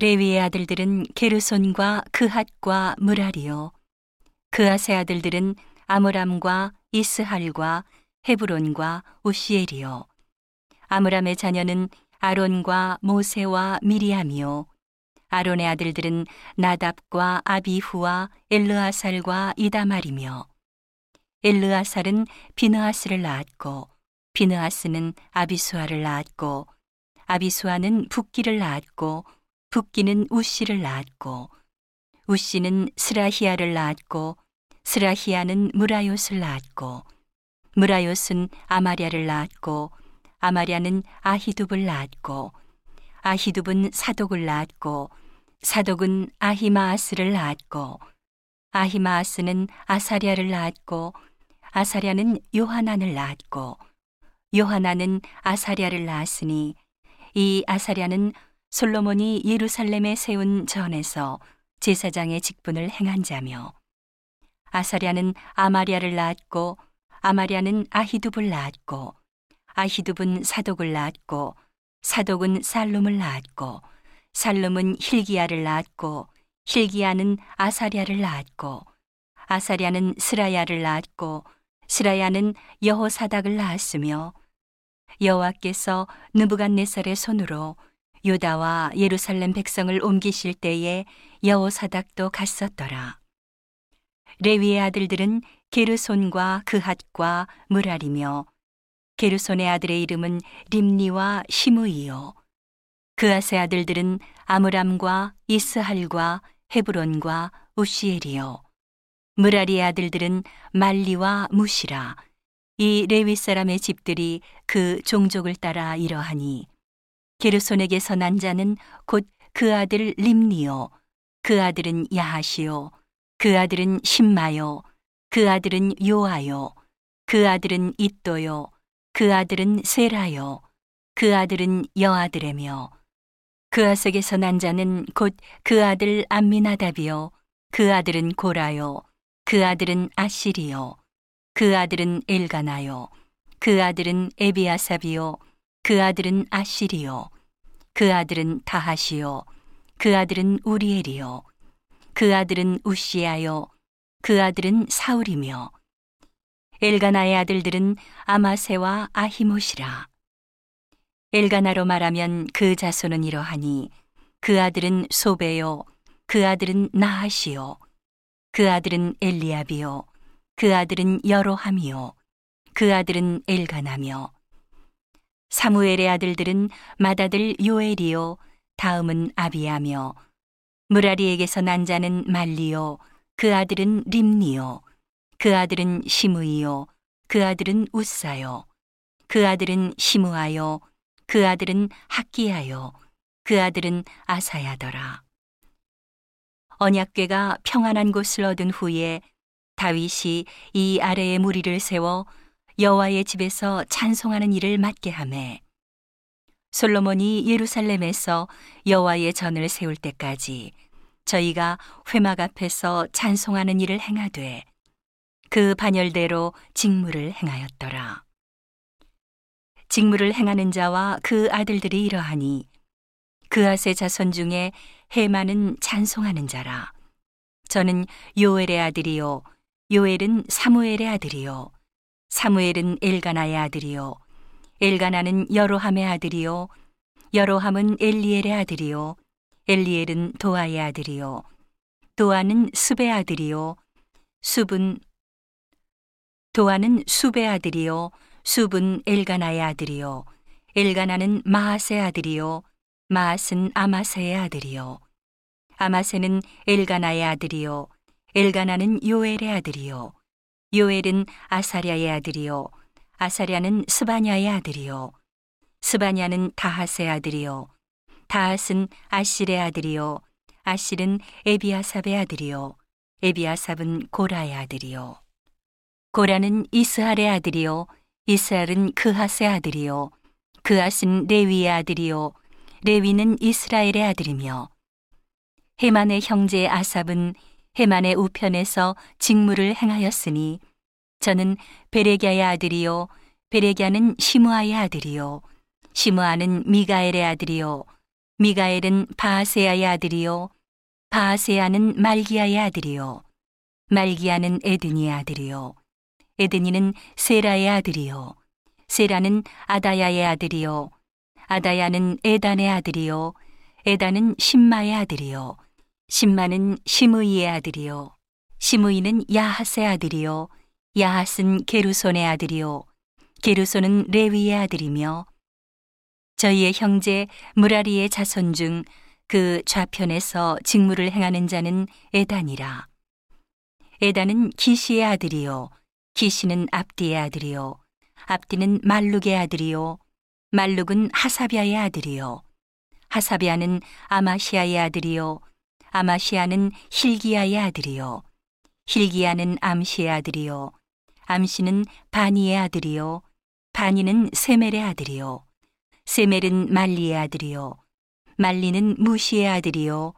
레위의 아들들은 게르손과 그핫과 무라리요. 그핫의 아들들은 아므람과 이스할과 헤브론과 우시엘이요. 아므람의 자녀는 아론과 모세와 미리암이요. 아론의 아들들은 나답과 아비후와 엘르아살과 이다말이며 엘르아살은 비느하스를 낳았고 비느하스는 아비수아를 낳았고 아비수아는 붓기를 낳았고 붓기는 우씨를 낳았고 우씨는 스라히아를 낳았고 스라히아는 무라요스를 낳았고 무라요스는 아마랴를 낳았고 아마랴는 아히둡을 낳았고 아히둡은 사독을 낳았고 사독은 아히마아스를 낳았고 아히마아스는 아사랴를 낳았고 아사랴는 요하난을 낳았고 요하난은 아사랴를 낳았으니 이 아사랴는 솔로몬이 예루살렘에 세운 전에서 제사장의 직분을 행한 자며 아사랴는 아마랴를 낳았고 아마랴는 아히둡을 낳았고 아히둡은 사독을 낳았고 사독은 살룸을 낳았고 살룸은 힐기야를 낳았고 힐기야는 아사랴를 낳았고 아사랴는 스라야를 낳았고 스라야는 여호사닥을 낳았으며 여호와께서 느부갓네살의 손으로 유다와 예루살렘 백성을 옮기실 때에 여호사닥도 갔었더라. 레위의 아들들은 게르손과 그핫과 무랄이며 게르손의 아들의 이름은 림니와 시므이요. 그아세 아들들은 아므람과 이스할과 헤브론과 우시엘이요. 무라리의 아들들은 말리와 무시라. 이 레위 사람의 집들이 그 종족을 따라 이러하니 게르손에게서 난 자는 곧 그 아들 림니요. 그 아들은 야하시요. 그 아들은 신마요. 그 아들은 요아요. 그 아들은 이또요. 그 아들은 세라요. 그 아들은 여아들에며 그 아색에서 난 자는 곧 그 아들 암미나답이요. 그 아들은 고라요. 그 아들은 아시리요. 그 아들은 엘가나요. 그 아들은 에비아삽이요. 그 아들은 아시리요. 그 아들은 다하시요. 그 아들은 우리엘이요. 그 아들은 우시아요. 그 아들은 사울이며 엘가나의 아들들은 아마세와 아히모시라. 엘가나로 말하면 그 자손은 이러하니 그 아들은 소베요. 그 아들은 나하시요. 그 아들은 엘리압이요. 그 아들은 여로함이요. 그 아들은 엘가나며 사무엘의 아들들은 맏아들 요엘이요. 다음은 아비야며 무라리에게서 난 자는 말리요. 그 아들은 림니요. 그 아들은 시므이요. 그 아들은 우사요. 그 아들은 시므아요. 그 아들은 학기야요. 그 아들은 아사야더라. 언약궤가 평안한 곳을 얻은 후에 다윗이 이 아래에 무리를 세워 여호와의 집에서 찬송하는 일을 맡게 하매 솔로몬이 예루살렘에서 여호와의 전을 세울 때까지 저희가 회막 앞에서 찬송하는 일을 행하되 그 반열대로 직무를 행하였더라. 직무를 행하는 자와 그 아들들이 이러하니 그아세 자손 중에 해마는 찬송하는 자라. 저는 요엘의 아들이요, 요엘은 사무엘의 아들이요, 사무엘은 엘가나의 아들이요, 엘가나는 여로함의 아들이요, 여로함은 엘리엘의 아들이요, 엘리엘은 도아의 아들이요, 도아는 습의 아들이요, 습은 도아는 숲의 아들이요, 숲은 엘가나의 아들이요, 엘가나는 마하스의 아들이요, 마하스는 아마세의 아들이요, 아마세는 엘가나의 아들이요, 엘가나는 요엘의 아들이요, 요엘은 아사랴의 아들이요, 아사랴는 스바냐의 아들이요, 스바냐는 다하스의 아들이요, 다하스는 아실의 아들이요, 아실은 에비아삽의 아들이요, 에비아삽은 고라의 아들이요. 고라는 이스할의 아들이요, 이스할은 그하스의 아들이요, 그하스는 레위의 아들이요, 레위는 이스라엘의 아들이며, 헤만의 형제 아삽은 헤만의 우편에서 직무를 행하였으니, 저는 베레갸의 아들이요, 베레갸는 시므아의 아들이요, 시므아는 미가엘의 아들이요, 미가엘은 바아세아의 아들이요 바아세아는 말기야의 아들이요 말기야는 에드니의 아들이요 에드니는 세라의 아들이요 세라는 아다야의 아들이요 아다야는 에단의 아들이요 에단은 심마의 아들이요 심마는 시므이의 아들이요 시므이는 야하스의 아들이요 야하스는 게루손의 아들이요 게루손은 레위의 아들이며 저희의 형제 무라리의 자손 중 그 좌편에서 직무를 행하는 자는 에단이라. 에단은 기시의 아들이요. 기시는 압디의 아들이요. 압디는 말룩의 아들이요. 말룩은 하사비아의 아들이요. 하사비아는 아마시아의 아들이요. 아마시아는 힐기야의 아들이요. 힐기야는 암시의 아들이요. 암시는 바니의 아들이요. 바니는 세멜의 아들이요. 세멜은 말리의 아들이요. 말리는 무시의 아들이요.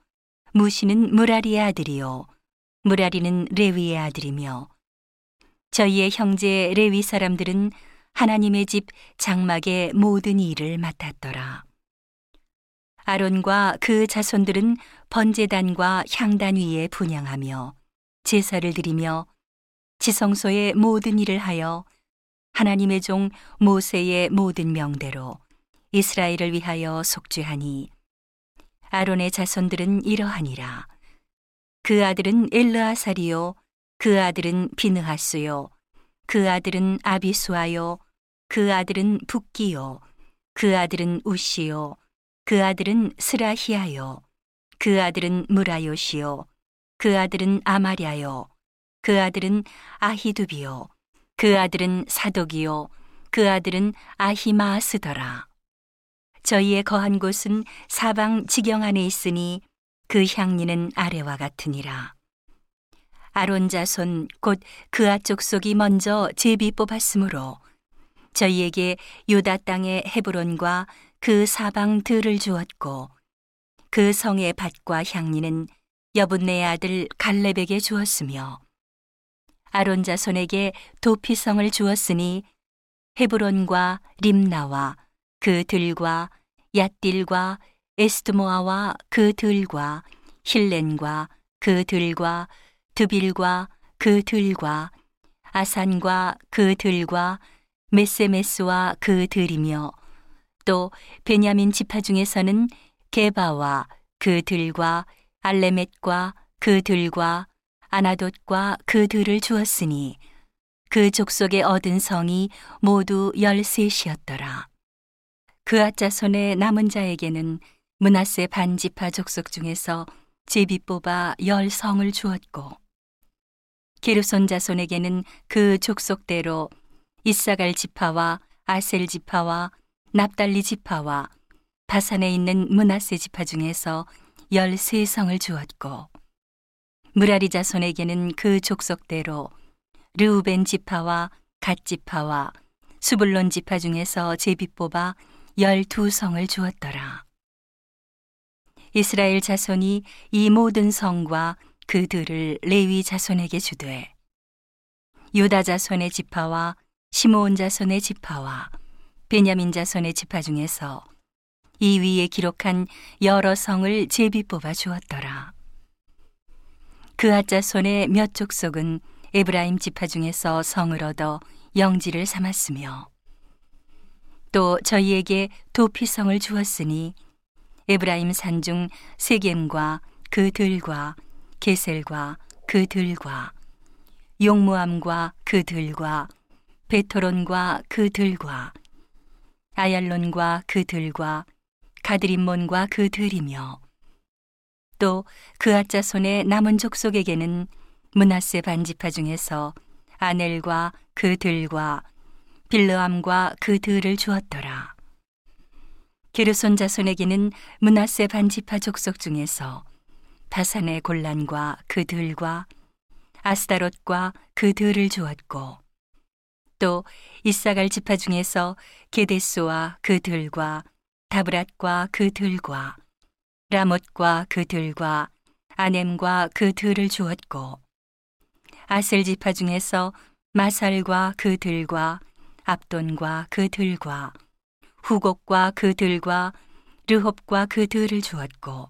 무시는 무라리의 아들이요. 무라리는 레위의 아들이며 저희의 형제 레위 사람들은 하나님의 집 장막의 모든 일을 맡았더라. 아론과 그 자손들은 번제단과 향단 위에 분양하며 제사를 드리며 지성소의 모든 일을 하여 하나님의 종 모세의 모든 명대로 이스라엘을 위하여 속죄하니 아론의 자손들은 이러하니라. 그 아들은 엘르아살이요 그 아들은 비느하스요 그 아들은 아비수아요 그 아들은 북기요 그 아들은 우시요 그 아들은 스라히아요. 그 아들은 무라요시요. 그 아들은 아마랴요. 그 아들은 아히두비요. 그 아들은 사독이요. 그 아들은 아히마스더라. 저희의 거한 곳은 사방 지경 안에 있으니 그 향리는 아래와 같으니라. 아론 자손 곧 그아 족속이 먼저 제비 뽑았으므로 저희에게 유다 땅의 헤브론과 그 사방 들을 주었고 그 성의 밭과 향리는 여분네의 아들 갈렙에게 주었으며 아론 자손에게 도피성을 주었으니 헤브론과 림나와 그 들과 얏딜과 에스드모아와 그 들과 힐렌과 그 들과 드빌과 그 들과 아산과 그 들과 메세메스와 그 들이며 또 베냐민 지파 중에서는 게바와 그 들과 알레멧과 그 들과 아나돗과 그 들을 주었으니 그 족속에 얻은 성이 모두 열셋이었더라. 그앗 자손의 남은 자에게는 문하세 반지파 족속 중에서 제비 뽑아 열 성을 주었고 게르손 자손에게는 그 족속대로 이사갈 지파와 아셀 지파와 납달리 지파와 바산에 있는 문하세 지파 중에서 열세 성을 주었고 무라리 자손에게는 그 족속대로 르우벤 지파와 갓 지파와 수불론 지파 중에서 제비 뽑아 열두 성을 주었더라. 이스라엘 자손이 이 모든 성과 그들을 레위 자손에게 주되 유다 자손의 지파와 시므온 자손의 지파와 베냐민 자손의 지파 중에서 이 위에 기록한 여러 성을 제비 뽑아 주었더라. 그앗 자손의 몇 족속은 에브라임 지파 중에서 성을 얻어 영지를 삼았으며 또 저희에게 도피성을 주었으니 에브라임 산 중 세겜과 그 들과 게셀과 그 들과 용무암과 그 들과 베토론과 그 들과 아얄론과 그 들과 가드림몬과 그 들이며 또 그 아자손의 남은 족속에게는 문하세 반지파 중에서 아넬과 그 들과 빌르암과 그 들을 주었더라. 게르손 자손에게는 문하세 반지파 족속 중에서 바산의 골란과 그 들과 아스다롯과 그 들을 주었고 또 이사갈 지파 중에서 게데스와 그 들과 다브랏과 그 들과 라못과 그 들과 아넴과 그 들을 주었고 아셀 지파 중에서 마살과 그 들과 압돈과 그 들과 후곡과 그 들과 르홉과 그 들을 주었고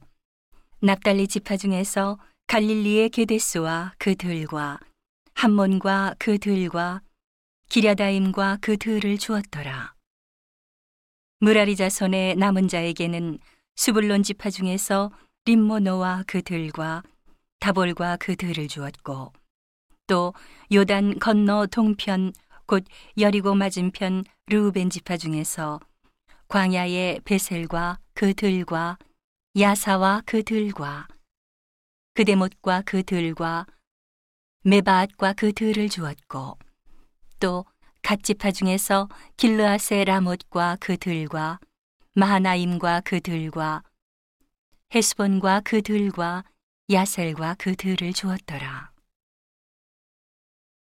납달리 지파 중에서 갈릴리의 게데스와 그 들과 함몬과 그 들과 기랴다임과 그 들을 주었더라. 무라리 자손의 남은 자에게는 수불론 지파 중에서 림모노와 그 들과 다볼과 그 들을 주었고 또 요단 건너 동편 곧 여리고 맞은편 르우벤 지파 중에서 광야의 베셀과 그 들과 야사와 그 들과 그대못과 그 들과 메바앗과 그 들을 주었고 또 갓지파 중에서 길르아세 라못과 그 들과 마하나임과 그 들과 헤스본과 그 들과 야셀과 그 들을 주었더라.